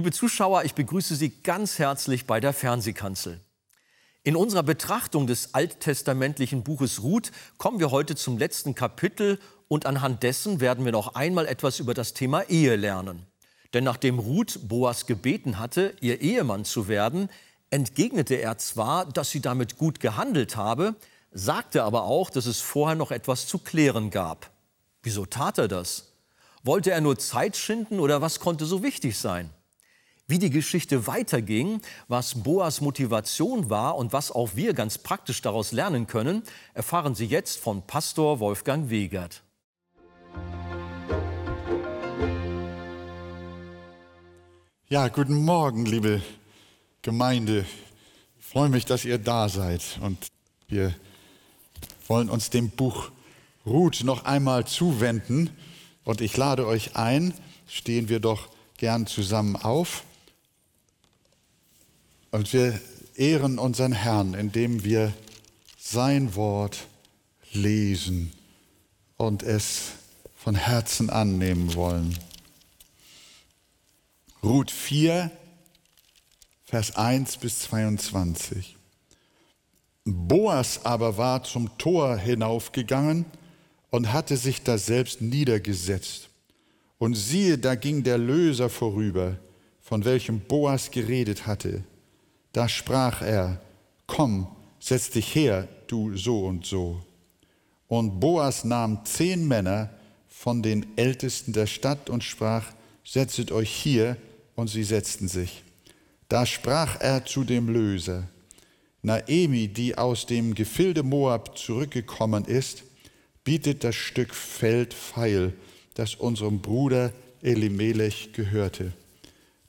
Liebe Zuschauer, ich begrüße Sie ganz herzlich bei der Fernsehkanzel. In unserer Betrachtung des alttestamentlichen Buches Ruth kommen wir heute zum letzten Kapitel und anhand dessen werden wir noch einmal etwas über das Thema Ehe lernen. Denn nachdem Ruth Boas gebeten hatte, ihr Ehemann zu werden, entgegnete er zwar, dass sie damit gut gehandelt habe, sagte aber auch, dass es vorher noch etwas zu klären gab. Wieso tat er das? Wollte er nur Zeit schinden oder was konnte so wichtig sein? Wie die Geschichte weiterging, was Boas Motivation war und was auch wir ganz praktisch daraus lernen können, erfahren Sie jetzt von Pastor Wolfgang Wegert. Ja, guten Morgen, liebe Gemeinde. Ich freue mich, dass ihr da seid und wir wollen uns dem Buch Ruth noch einmal zuwenden und ich lade euch ein, stehen wir doch gern zusammen auf und wir ehren unseren Herrn, indem wir sein Wort lesen und es von Herzen annehmen wollen. Ruth 4, Vers 1 bis 22. Boas aber war zum Tor hinaufgegangen und hatte sich da selbst niedergesetzt. Und siehe, da ging der Löser vorüber, von welchem Boas geredet hatte. Da sprach er, komm, setz dich her, du so und so. Und Boas nahm zehn Männer von den Ältesten der Stadt und sprach, setzet euch hier, und sie setzten sich. Da sprach er zu dem Löser, Naemi, die aus dem Gefilde Moab zurückgekommen ist, bietet das Stück Feld feil, das unserem Bruder Elimelech gehörte.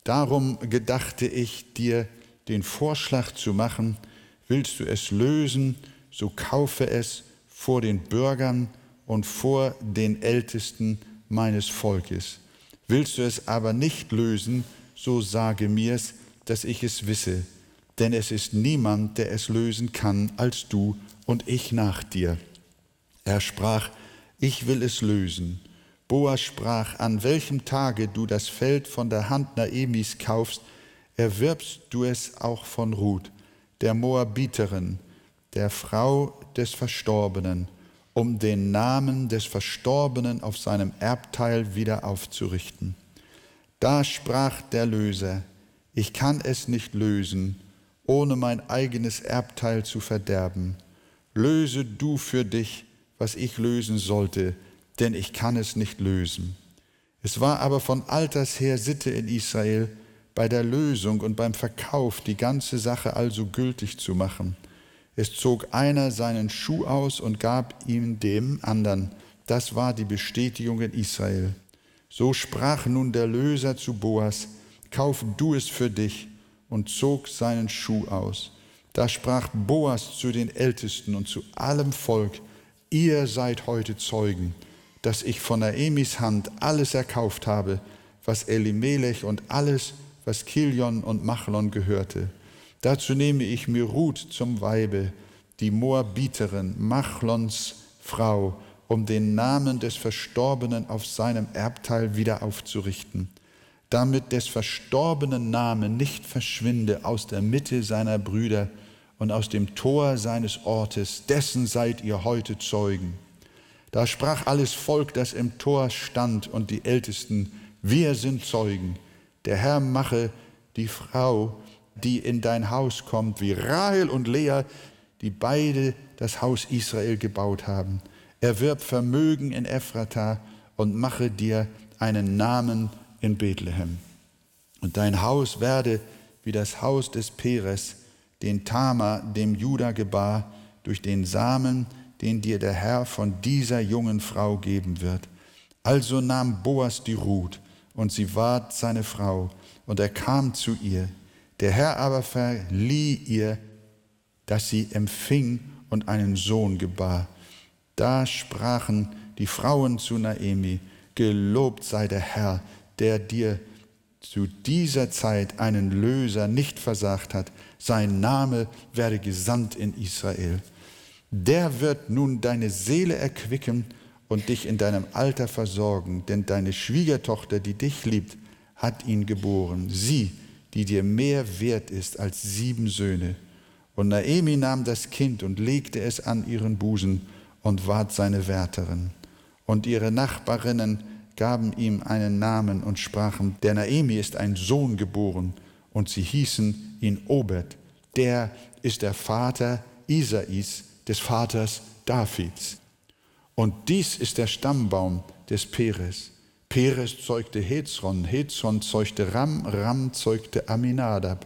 Darum gedachte ich dir, den Vorschlag zu machen, willst du es lösen, so kaufe es vor den Bürgern und vor den Ältesten meines Volkes. Willst du es aber nicht lösen, so sage mir's, dass ich es wisse, denn es ist niemand, der es lösen kann, als du und ich nach dir. Er sprach, ich will es lösen. Boas sprach, an welchem Tage du das Feld von der Hand Naemis kaufst, erwirbst du es auch von Ruth, der Moabiterin, der Frau des Verstorbenen, um den Namen des Verstorbenen auf seinem Erbteil wieder aufzurichten. Da sprach der Löser, ich kann es nicht lösen, ohne mein eigenes Erbteil zu verderben. Löse du für dich, was ich lösen sollte, denn ich kann es nicht lösen. Es war aber von alters her Sitte in Israel, bei der Lösung und beim Verkauf die ganze Sache also gültig zu machen. Es zog einer seinen Schuh aus und gab ihm dem anderen. Das war die Bestätigung in Israel. So sprach nun der Löser zu Boas, kauf du es für dich, und zog seinen Schuh aus. Da sprach Boas zu den Ältesten und zu allem Volk, ihr seid heute Zeugen, dass ich von Naemis Hand alles erkauft habe, was Elimelech und alles, was Kilion und Machlon gehörte. Dazu nehme ich mir Ruth zum Weibe, die Moabiterin, Machlons Frau, um den Namen des Verstorbenen auf seinem Erbteil wieder aufzurichten, damit des Verstorbenen Name nicht verschwinde aus der Mitte seiner Brüder und aus dem Tor seines Ortes, dessen seid ihr heute Zeugen. Da sprach alles Volk, das im Tor stand, und die Ältesten, wir sind Zeugen der Herr mache die Frau, die in dein Haus kommt, wie Rahel und Lea, die beide das Haus Israel gebaut haben. Erwirb Vermögen in Ephrata und mache dir einen Namen in Bethlehem. Und dein Haus werde wie das Haus des Peres, den Tama dem Juda gebar, durch den Samen, den dir der Herr von dieser jungen Frau geben wird. Also nahm Boas die Ruth und sie ward seine Frau, und er kam zu ihr. Der Herr aber verlieh ihr, dass sie empfing und einen Sohn gebar. Da sprachen die Frauen zu Naemi, Gelobt sei der Herr, der dir zu dieser Zeit einen Löser nicht versagt hat. Sein Name werde gesandt in Israel. Der wird nun deine Seele erquicken und dich in deinem Alter versorgen, denn deine Schwiegertochter, die dich liebt, hat ihn geboren. Sie, die dir mehr wert ist als sieben Söhne. Und Naemi nahm das Kind und legte es an ihren Busen und ward seine Wärterin. Und ihre Nachbarinnen gaben ihm einen Namen und sprachen, der Naemi ist ein Sohn geboren, und sie hießen ihn Obed. Der ist der Vater Isais, des Vaters Davids. Und dies ist der Stammbaum des Peres. Peres zeugte Hezron, Hezron zeugte Ram, Ram zeugte Aminadab.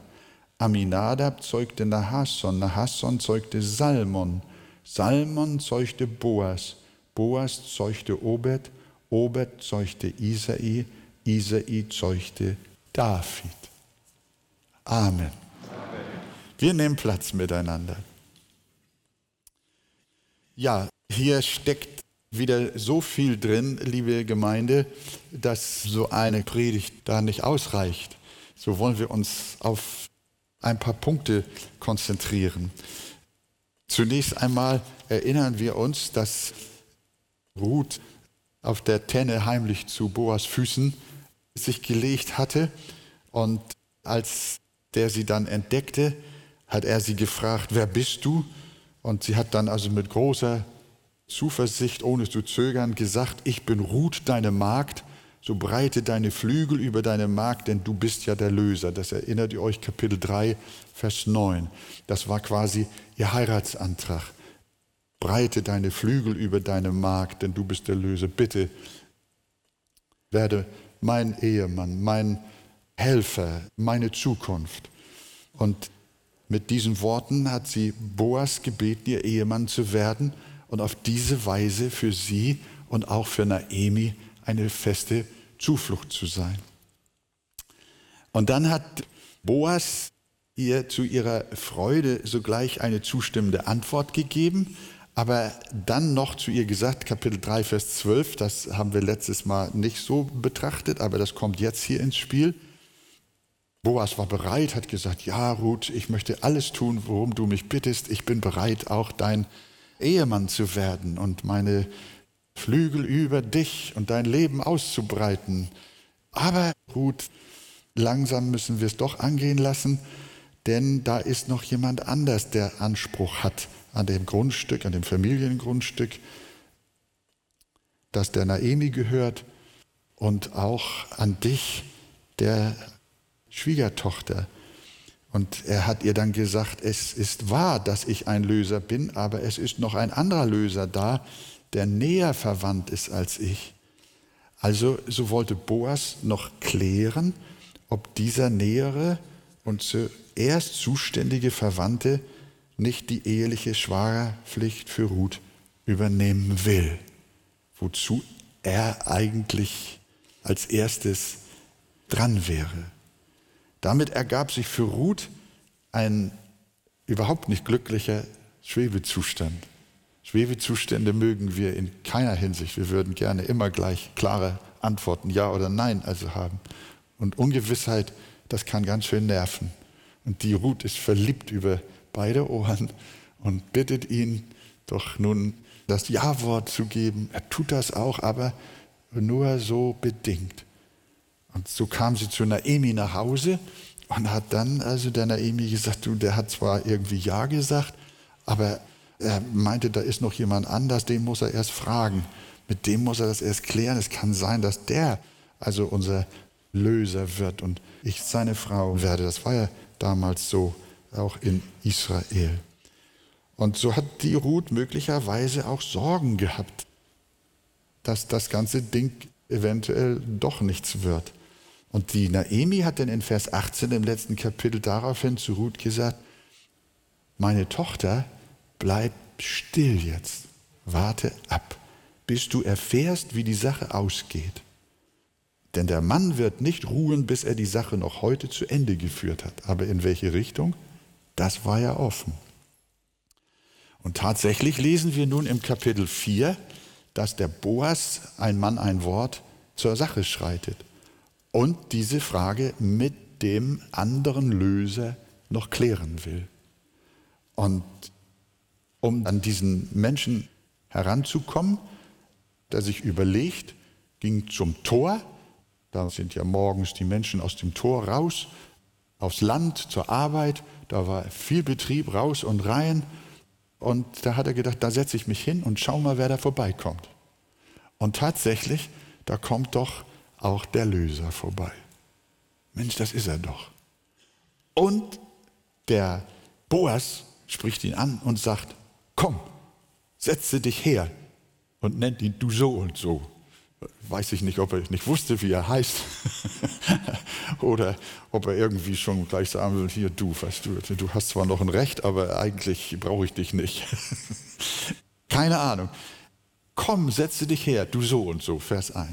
Aminadab zeugte Nahasson, Nahasson zeugte Salmon, Salmon zeugte Boas, Boas zeugte Obed, Obed zeugte Isai, Isai zeugte David. Amen. Wir nehmen Platz miteinander. Ja, hier steckt wieder so viel drin, liebe Gemeinde, dass so eine Predigt da nicht ausreicht. So wollen wir uns auf ein paar Punkte konzentrieren. Zunächst einmal erinnern wir uns, dass Ruth auf der Tenne heimlich zu Boas Füßen sich gelegt hatte und als der sie dann entdeckte, hat er sie gefragt, wer bist du? Und sie hat dann also mit großer Zuversicht, ohne zu zögern, gesagt, ich bin Ruth, deine Magd, so breite deine Flügel über deine Magd, denn du bist ja der Löser. Das erinnert ihr euch Kapitel 3, Vers 9. Das war quasi ihr Heiratsantrag. Breite deine Flügel über deine Magd, denn du bist der Löser. Bitte werde mein Ehemann, mein Helfer, meine Zukunft. Und mit diesen Worten hat sie Boas gebeten, ihr Ehemann zu werden und auf diese Weise für sie und auch für Naemi eine feste Zuflucht zu sein. Und dann hat Boas ihr zu ihrer Freude sogleich eine zustimmende Antwort gegeben, aber dann noch zu ihr gesagt, Kapitel 3, Vers 12, das haben wir letztes Mal nicht so betrachtet, aber das kommt jetzt hier ins Spiel. Boas war bereit, hat gesagt, ja Ruth, ich möchte alles tun, worum du mich bittest. Ich bin bereit, auch dein Ehemann zu werden und meine Flügel über dich und dein Leben auszubreiten. Aber Ruth, langsam müssen wir es doch angehen lassen, denn da ist noch jemand anders, der Anspruch hat an dem Grundstück, an dem Familiengrundstück, das der Naemi gehört und auch an dich, der Schwiegertochter. Und er hat ihr dann gesagt, es ist wahr, dass ich ein Löser bin, aber es ist noch ein anderer Löser da, der näher verwandt ist als ich. Also so wollte Boas noch klären, ob dieser nähere und zuerst zuständige Verwandte nicht die eheliche Schwagerpflicht für Ruth übernehmen will, wozu er eigentlich als erstes dran wäre. Damit ergab sich für Ruth ein überhaupt nicht glücklicher Schwebezustand. Schwebezustände mögen wir in keiner Hinsicht. Wir würden gerne immer gleich klare Antworten, ja oder nein, also haben. Und Ungewissheit, das kann ganz schön nerven. Und die Ruth ist verliebt über beide Ohren und bittet ihn doch nun das Ja-Wort zu geben. Er tut das auch, aber nur so bedingt. Und so kam sie zu Naemi nach Hause und hat dann also der Naemi gesagt, du, der hat zwar irgendwie Ja gesagt, aber er meinte, da ist noch jemand anders, den muss er erst fragen. Mit dem muss er das erst klären. Es kann sein, dass der also unser Löser wird und ich seine Frau werde. Das war ja damals so, auch in Israel. Und so hat die Ruth möglicherweise auch Sorgen gehabt, dass das ganze Ding eventuell doch nichts wird. Und die Naemi hat dann in Vers 18 im letzten Kapitel daraufhin zu Ruth gesagt, meine Tochter, bleib still jetzt, warte ab, bis du erfährst, wie die Sache ausgeht. Denn der Mann wird nicht ruhen, bis er die Sache noch heute zu Ende geführt hat. Aber in welche Richtung? Das war ja offen. Und tatsächlich lesen wir nun im Kapitel 4, dass der Boas, ein Mann, ein Wort, zur Sache schreitet und diese Frage mit dem anderen Löser noch klären will. Und um an diesen Menschen heranzukommen, der sich überlegt, ging zum Tor, Da sind ja morgens die Menschen aus dem Tor raus, aufs Land, zur Arbeit. Da war viel Betrieb raus und rein. Und da hat er gedacht, da setze ich mich hin und schau mal, wer da vorbeikommt. Und tatsächlich, da kommt doch auch der Löser vorbei. Mensch, das ist er doch. Und der Boas spricht ihn an und sagt, komm, setze dich her und nennt ihn du so und so weiß ich nicht, ob er nicht wusste, wie er heißt. Oder ob er irgendwie schon gleich sagen will, hier du, weißt du, du hast zwar noch ein Recht, aber eigentlich brauche ich dich nicht. Keine Ahnung. Komm, setze dich her, du so und so, Vers 1.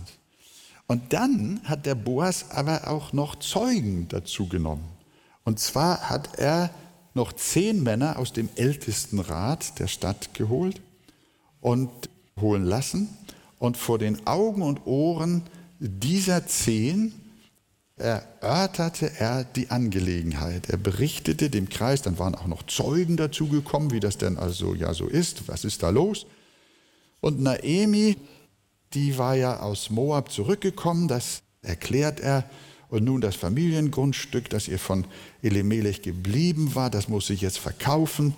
Und dann hat der Boas aber auch noch Zeugen dazu genommen. Und zwar hat er noch zehn Männer aus dem Ältestenrat der Stadt geholt und holen lassen und vor den Augen und Ohren dieser zehn erörterte er die Angelegenheit. Er berichtete dem Kreis, dann waren auch noch Zeugen dazugekommen, wie das denn also ja so ist, was ist da los. Und Naemi, die war ja aus Moab zurückgekommen, das erklärt er. Und nun das Familiengrundstück, das ihr von Elimelech geblieben war, das muss sich jetzt verkaufen.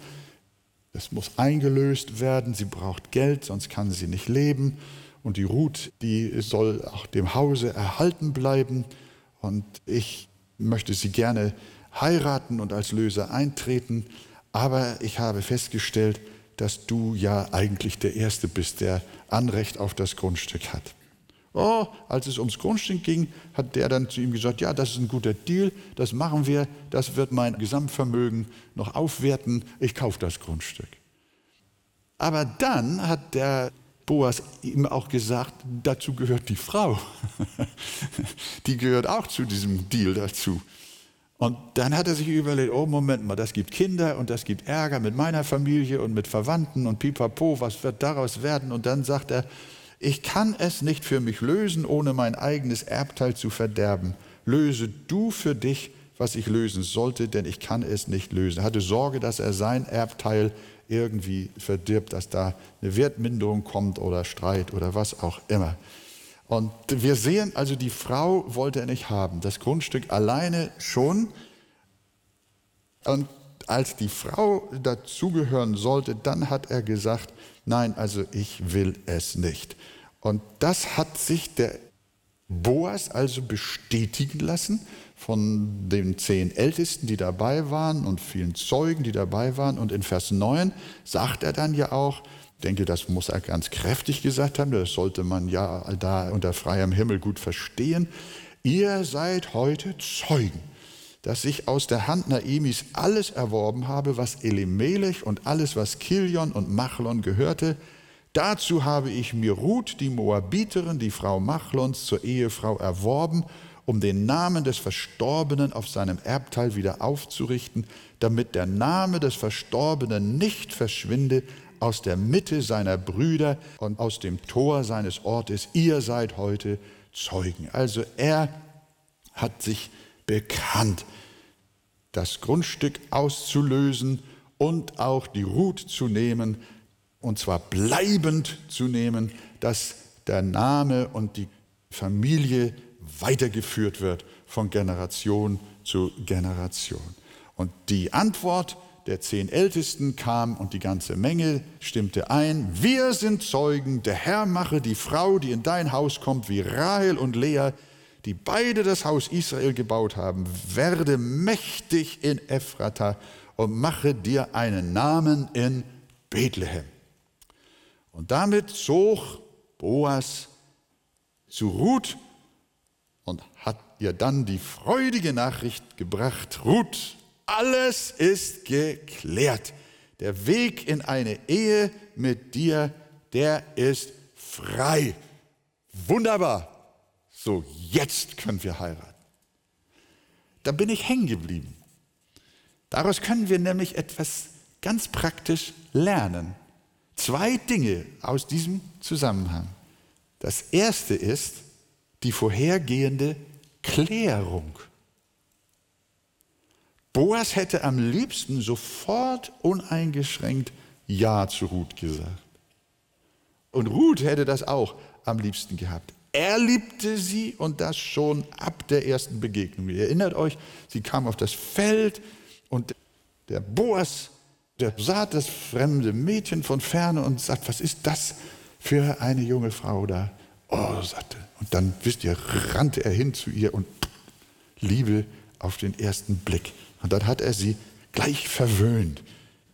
Das muss eingelöst werden. Sie braucht Geld, sonst kann sie nicht leben. Und die Ruth, die soll auch dem Hause erhalten bleiben. Und ich möchte sie gerne heiraten und als Löser eintreten. Aber ich habe festgestellt, dass du ja eigentlich der Erste bist, der Anrecht auf das Grundstück hat. Oh, als es ums Grundstück ging, hat der dann zu ihm gesagt, ja, das ist ein guter Deal, das machen wir, das wird mein Gesamtvermögen noch aufwerten, ich kaufe das Grundstück. Aber dann hat der Boas ihm auch gesagt, dazu gehört die Frau. die gehört auch zu diesem Deal dazu. Und dann hat er sich überlegt, oh Moment mal, das gibt Kinder und das gibt Ärger mit meiner Familie und mit Verwandten und pipapo, was wird daraus werden? Und dann sagt er, ich kann es nicht für mich lösen, ohne mein eigenes Erbteil zu verderben. Löse du für dich, was ich lösen sollte, denn ich kann es nicht lösen. Er hatte Sorge, dass er sein Erbteil irgendwie verdirbt, dass da eine Wertminderung kommt oder Streit oder was auch immer. Und wir sehen also, die Frau wollte er nicht haben, das Grundstück alleine schon. Und als die Frau dazugehören sollte, dann hat er gesagt, nein, also ich will es nicht. Und das hat sich der Boas also bestätigen lassen von den zehn Ältesten, die dabei waren und vielen Zeugen, die dabei waren. Und in Vers 9 sagt er dann ja auch, denke, das muss er ganz kräftig gesagt haben, das sollte man ja da unter freiem Himmel gut verstehen. Ihr seid heute Zeugen, dass ich aus der Hand Naemis alles erworben habe, was Elimelech und alles, was Kilion und Machlon gehörte. Dazu habe ich mir Ruth, die Moabiterin, die Frau Machlons, zur Ehefrau erworben um den Namen des Verstorbenen auf seinem Erbteil wieder aufzurichten, damit der Name des Verstorbenen nicht verschwinde aus der Mitte seiner Brüder und aus dem Tor seines Ortes. Ihr seid heute Zeugen. Also er hat sich bekannt, das Grundstück auszulösen und auch die Ruth zu nehmen, und zwar bleibend zu nehmen, dass der Name und die Familie weitergeführt wird von Generation zu Generation. Und die Antwort der zehn Ältesten kam und die ganze Menge stimmte ein, wir sind Zeugen, der Herr mache die Frau, die in dein Haus kommt, wie Rahel und Lea, die beide das Haus Israel gebaut haben, werde mächtig in Ephrata und mache dir einen Namen in Bethlehem. Und damit zog Boas zu Ruth und hat ihr dann die freudige Nachricht gebracht, Ruth, alles ist geklärt. Der Weg in eine Ehe mit dir, der ist frei. Wunderbar. So, jetzt können wir heiraten. Da bin ich hängen geblieben. Daraus können wir nämlich etwas ganz praktisch lernen. Zwei Dinge aus diesem Zusammenhang. Das erste ist, die vorhergehende Klärung. Boas hätte am liebsten sofort uneingeschränkt Ja zu Ruth gesagt. Und Ruth hätte das auch am liebsten gehabt. Er liebte sie und das schon ab der ersten Begegnung. Ihr erinnert euch, sie kam auf das Feld und der Boas, der sah das fremde Mädchen von ferne und sagt, was ist das für eine junge Frau da? Oh, sagte. Und dann, wisst ihr, rannte er hin zu ihr und Liebe auf den ersten Blick. Und dann hat er sie gleich verwöhnt,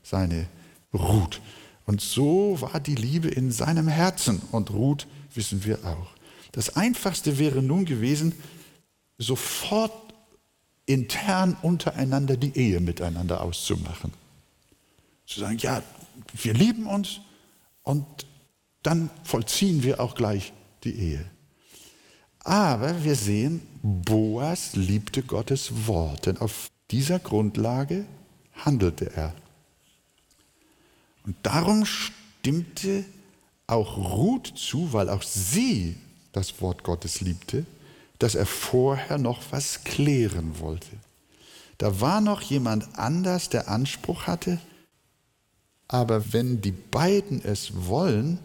seine Ruth. Und so war die Liebe in seinem Herzen. Und Ruth wissen wir auch. Das Einfachste wäre nun gewesen, sofort intern untereinander die Ehe miteinander auszumachen. Zu sagen, ja, wir lieben uns und dann vollziehen wir auch gleich die Ehe. Aber wir sehen, Boas liebte Gottes Wort, denn auf dieser Grundlage handelte er. Und darum stimmte auch Ruth zu, weil auch sie das Wort Gottes liebte, dass er vorher noch was klären wollte. Da war noch jemand anders, der Anspruch hatte, aber wenn die beiden es wollen,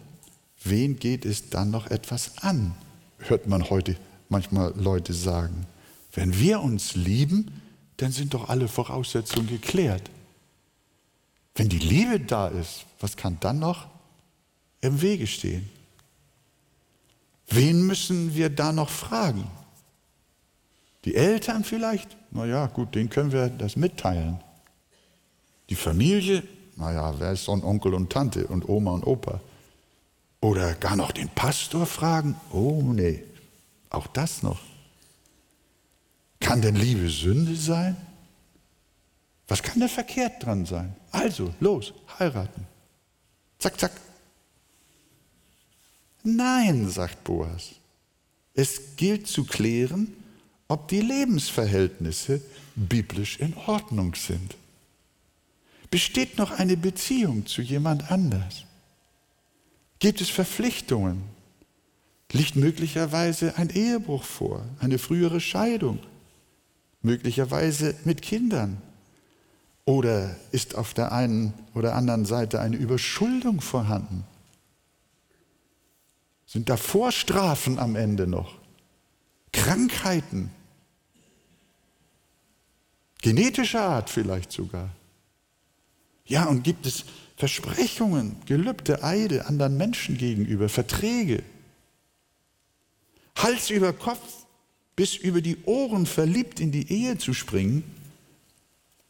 wen geht es dann noch etwas an? Hört man heute manchmal Leute sagen. Wenn wir uns lieben, dann sind doch alle Voraussetzungen geklärt. Wenn die Liebe da ist, was kann dann noch im Wege stehen? Wen müssen wir da noch fragen? Die Eltern vielleicht? Na ja, gut, denen können wir das mitteilen. Die Familie? Naja, wer ist so ein Onkel und Tante und Oma und Opa? Oder gar noch den Pastor fragen? Oh nee, auch das noch. Kann denn Liebe Sünde sein? Was kann da verkehrt dran sein? Also, los, heiraten. Zack, zack. Nein, sagt Boas. Es gilt zu klären, ob die Lebensverhältnisse biblisch in Ordnung sind. Besteht noch eine Beziehung zu jemand anders? Gibt es Verpflichtungen? Liegt möglicherweise ein Ehebruch vor, eine frühere Scheidung, möglicherweise mit Kindern? Oder ist auf der einen oder anderen Seite eine Überschuldung vorhanden? Sind da Vorstrafen am Ende noch? Krankheiten? Genetischer Art vielleicht sogar? Ja, und gibt es Versprechungen, Gelübde, Eide anderen Menschen gegenüber, Verträge? Hals über Kopf bis über die Ohren verliebt in die Ehe zu springen,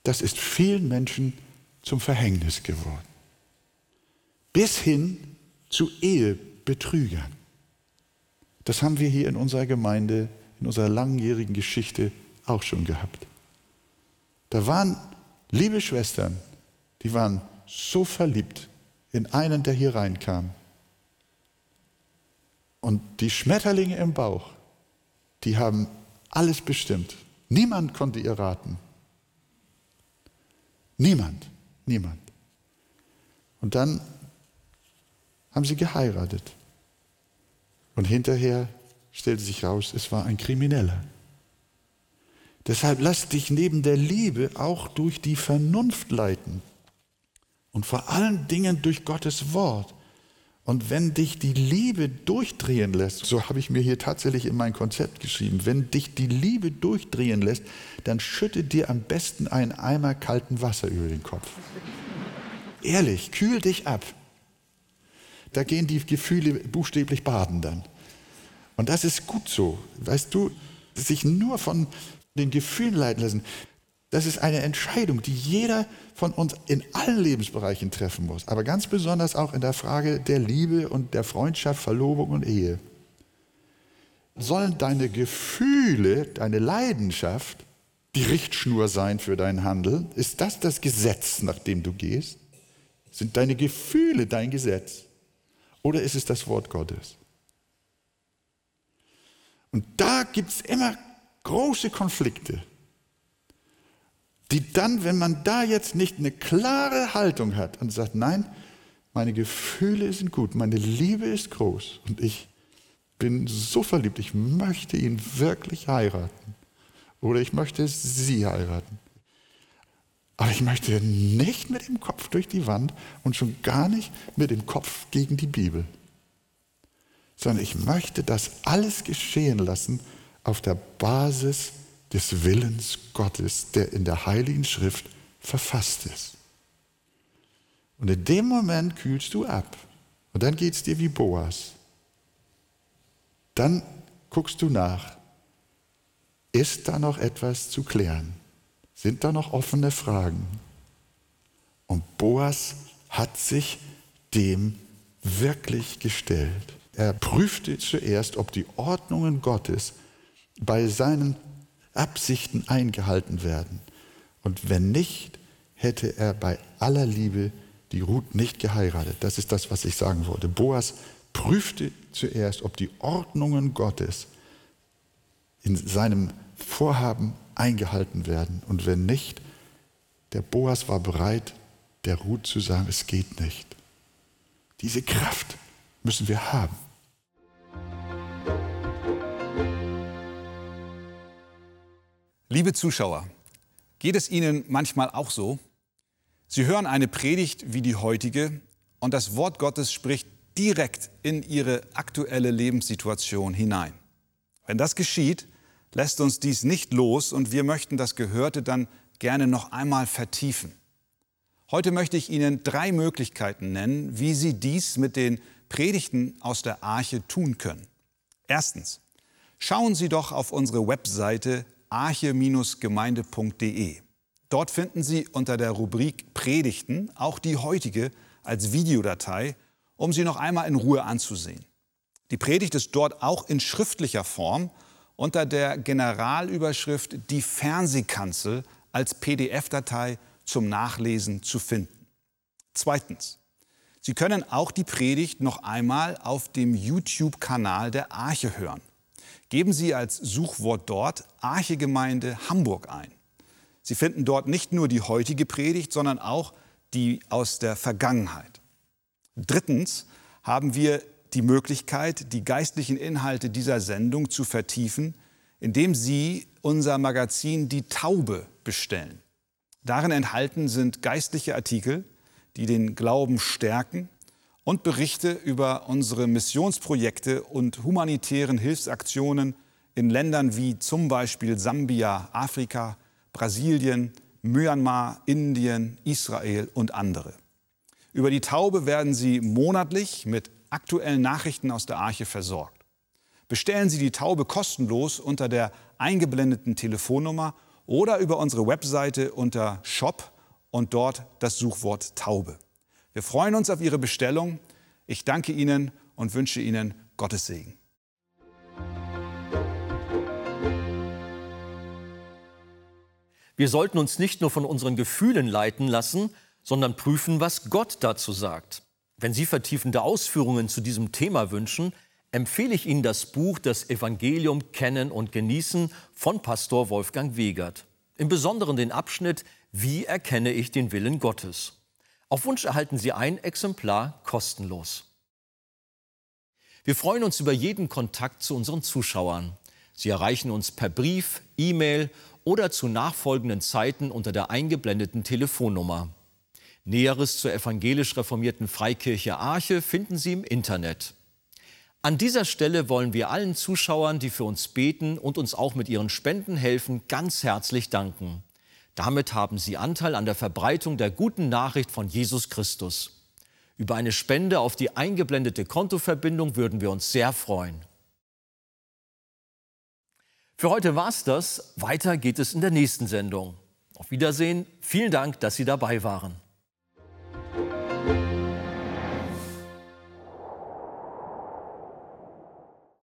das ist vielen Menschen zum Verhängnis geworden. Bis hin zu Ehebetrügern. Das haben wir hier in unserer Gemeinde, in unserer langjährigen Geschichte auch schon gehabt. Da waren liebe Schwestern, die waren so verliebt in einen, der hier reinkam. Und die Schmetterlinge im Bauch, die haben alles bestimmt. Niemand konnte ihr raten. Niemand, niemand. Und dann haben sie geheiratet. Und hinterher stellte sich raus, es war ein Krimineller. Deshalb lass dich neben der Liebe auch durch die Vernunft leiten und vor allen Dingen durch Gottes Wort. Und wenn dich die Liebe durchdrehen lässt, so habe ich mir hier tatsächlich in mein Konzept geschrieben, wenn dich die Liebe durchdrehen lässt, dann schütte dir am besten einen Eimer kalten Wasser über den Kopf. Ehrlich, kühl dich ab da gehen die Gefühle buchstäblich baden dann. Und das ist gut so. Weißt du, sich nur von den Gefühlen leiten lassen, das ist eine Entscheidung, die jeder von uns in allen Lebensbereichen treffen muss, aber ganz besonders auch in der Frage der Liebe und der Freundschaft, Verlobung und Ehe. Sollen deine Gefühle, deine Leidenschaft die Richtschnur sein für dein Handeln? Ist das das Gesetz, nach dem du gehst? Sind deine Gefühle dein Gesetz? Oder ist es das Wort Gottes? Und da gibt es immer große Konflikte, die dann, wenn man da jetzt nicht eine klare Haltung hat und sagt, nein, meine Gefühle sind gut, meine Liebe ist groß und ich bin so verliebt, ich möchte ihn wirklich heiraten oder ich möchte sie heiraten. Aber ich möchte nicht mit dem Kopf durch die Wand und schon gar nicht mit dem Kopf gegen die Bibel. sondern ich möchte das alles geschehen lassen auf der Basis des Willens Gottes, der in der Heiligen Schrift verfasst ist. Und in dem Moment kühlst du ab. Und dann geht es dir wie Boas. Dann guckst du nach. Ist da noch etwas zu klären? Sind da noch offene Fragen? Und Boas hat sich dem wirklich gestellt. Er prüfte zuerst, ob die Ordnungen Gottes bei seinen Absichten eingehalten werden. Und wenn nicht, hätte er bei aller Liebe die Ruth nicht geheiratet. Das ist das, was ich sagen wollte. Boas prüfte zuerst, ob die Ordnungen Gottes in seinem Vorhaben eingehalten werden. Und wenn nicht, der Boas war bereit, der Ruth zu sagen, es geht nicht. Diese Kraft müssen wir haben. Liebe Zuschauer, geht es Ihnen manchmal auch so? Sie hören eine Predigt wie die heutige und das Wort Gottes spricht direkt in Ihre aktuelle Lebenssituation hinein. Wenn das geschieht, lässt uns dies nicht los und wir möchten das Gehörte dann gerne noch einmal vertiefen. Heute möchte ich Ihnen drei Möglichkeiten nennen, wie Sie dies mit den Predigten aus der Arche tun können. Erstens, schauen Sie doch auf unsere Webseite arche-gemeinde.de. Dort finden Sie unter der Rubrik Predigten auch die heutige als Videodatei, um sie noch einmal in Ruhe anzusehen. Die Predigt ist dort auch in schriftlicher Form unter der Generalüberschrift Die Fernsehkanzel als PDF-Datei zum Nachlesen zu finden. Zweitens. Sie können auch die Predigt noch einmal auf dem YouTube-Kanal der Arche hören. Geben Sie als Suchwort dort Archegemeinde Hamburg ein. Sie finden dort nicht nur die heutige Predigt, sondern auch die aus der Vergangenheit. Drittens haben wir die Möglichkeit, die geistlichen Inhalte dieser Sendung zu vertiefen, indem Sie unser Magazin Die Taube bestellen. Darin enthalten sind geistliche Artikel, die den Glauben stärken und Berichte über unsere Missionsprojekte und humanitären Hilfsaktionen in Ländern wie zum Beispiel Sambia, Afrika, Brasilien, Myanmar, Indien, Israel und andere. Über die Taube werden Sie monatlich mit aktuellen Nachrichten aus der Arche versorgt. Bestellen Sie die Taube kostenlos unter der eingeblendeten Telefonnummer oder über unsere Webseite unter Shop und dort das Suchwort Taube. Wir freuen uns auf Ihre Bestellung. Ich danke Ihnen und wünsche Ihnen Gottes Segen. Wir sollten uns nicht nur von unseren Gefühlen leiten lassen, sondern prüfen, was Gott dazu sagt. Wenn Sie vertiefende Ausführungen zu diesem Thema wünschen, empfehle ich Ihnen das Buch Das Evangelium Kennen und Genießen von Pastor Wolfgang Wegert. Im Besonderen den Abschnitt Wie erkenne ich den Willen Gottes? Auf Wunsch erhalten Sie ein Exemplar kostenlos. Wir freuen uns über jeden Kontakt zu unseren Zuschauern. Sie erreichen uns per Brief, E-Mail oder zu nachfolgenden Zeiten unter der eingeblendeten Telefonnummer. Näheres zur evangelisch reformierten Freikirche Arche finden Sie im Internet. An dieser Stelle wollen wir allen Zuschauern, die für uns beten und uns auch mit ihren Spenden helfen, ganz herzlich danken. Damit haben Sie Anteil an der Verbreitung der guten Nachricht von Jesus Christus. Über eine Spende auf die eingeblendete Kontoverbindung würden wir uns sehr freuen. Für heute war's das. Weiter geht es in der nächsten Sendung. Auf Wiedersehen. Vielen Dank, dass Sie dabei waren.